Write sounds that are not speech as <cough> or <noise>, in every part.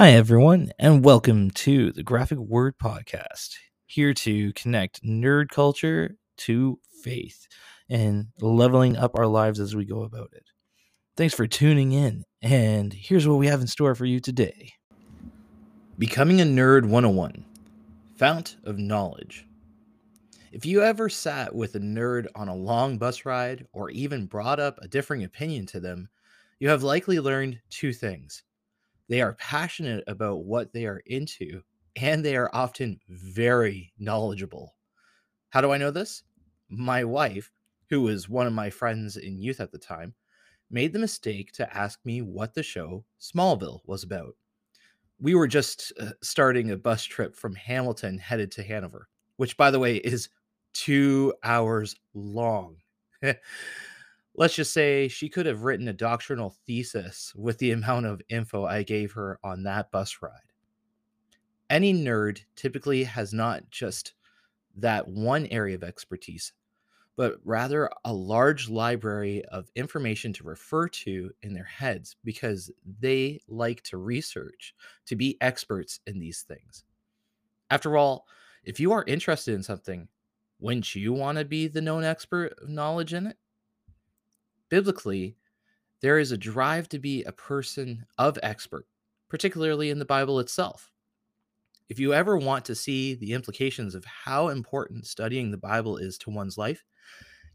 Hi, everyone, and welcome to the Graphic Word Podcast, here to connect nerd culture to faith and leveling up our lives as we go about it. Thanks for tuning in, and here's what we have in store for you today Becoming a Nerd 101 Fount of Knowledge. If you ever sat with a nerd on a long bus ride or even brought up a differing opinion to them, you have likely learned two things they are passionate about what they are into, and they are often very knowledgeable. How do I know this? My wife, who was one of my friends in youth at the time, made the mistake to ask me what the show Smallville was about. We were just uh, starting a bus trip from Hamilton headed to Hanover, which, by the way, is two hours long. <laughs> let's just say she could have written a doctrinal thesis with the <laughs> amount of info I gave her on that bus ride. Any nerd typically has not just that one area of expertise, but rather a large library of information to refer to in their heads because they like to research, to be experts in these things. After all, if you are interested in something, wouldn't you want to be the known expert of knowledge in it? Biblically, there is a drive to be a person of expert, particularly in the Bible itself. If you ever want to see the implications of how important studying the Bible is to one's life,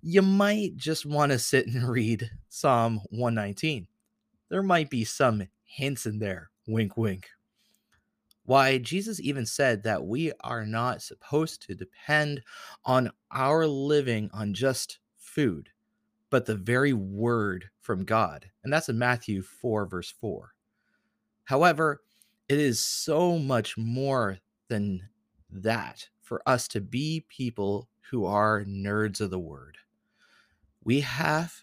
you might just want to sit and <laughs> read Psalm 119. There might be some hints in there, wink, wink. Why, Jesus even said that we are not supposed to depend on our living on just food but the very word from God. And that's in Matthew 4, verse 4. However, it is so much more than that for us to be people who are nerds of the word. We have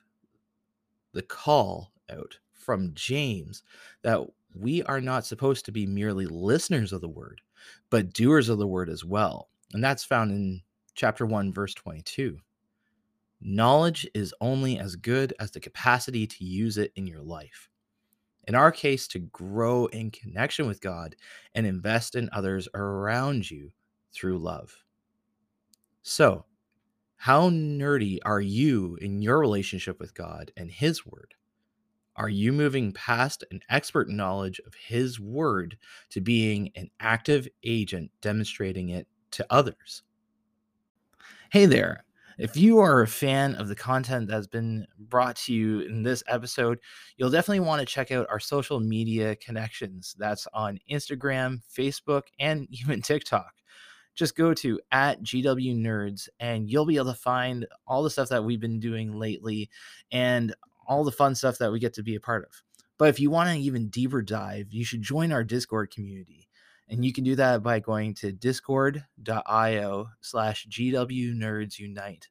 the call out from James that we are not supposed to be merely listeners of the word, but doers of the word as well. And that's found in chapter 1, verse 22. Knowledge is only as good as the capacity to use it in your life. In our case, to grow in connection with God and invest in others around you through love. So, how nerdy are you in your relationship with God and His Word? Are you moving past an expert knowledge of His Word to being an active agent demonstrating it to others? Hey there, if you are a fan of the content that's been brought to you in this episode, you'll definitely want to check out our social media connections. That's on Instagram, Facebook, and <laughs> even TikTok. Just go to at GW Nerds and you'll be able to find all the stuff that we've been doing lately and all the fun stuff that we get to be a part of. But if you want an even deeper dive, you should join our Discord community. And you can do that by going to discord.io slash GW Nerds Unite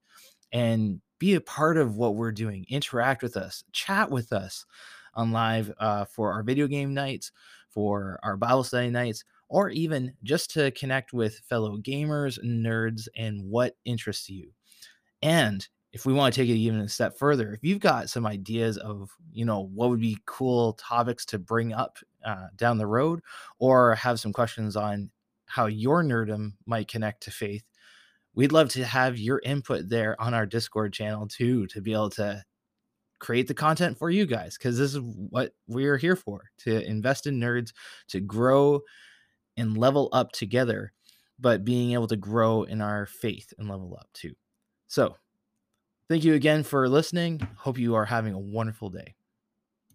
and be a part of what we're doing. Interact with us, chat with us on live uh, for our video game nights, for our Bible study nights, or even just to connect with fellow gamers, nerds, and what interests you. And if we want to take it even a step further, if you've got some ideas of, you know, what would be cool topics to bring up uh, down the road, or have some questions on how your nerdum might connect to faith, we'd love to have your input there on our Discord channel too, to be able to create the content for you guys, because this is what we're here for to invest in nerds, to grow and level up together, but being able to grow in our faith and level up too. So, Thank you again for listening. Hope you are having a wonderful day.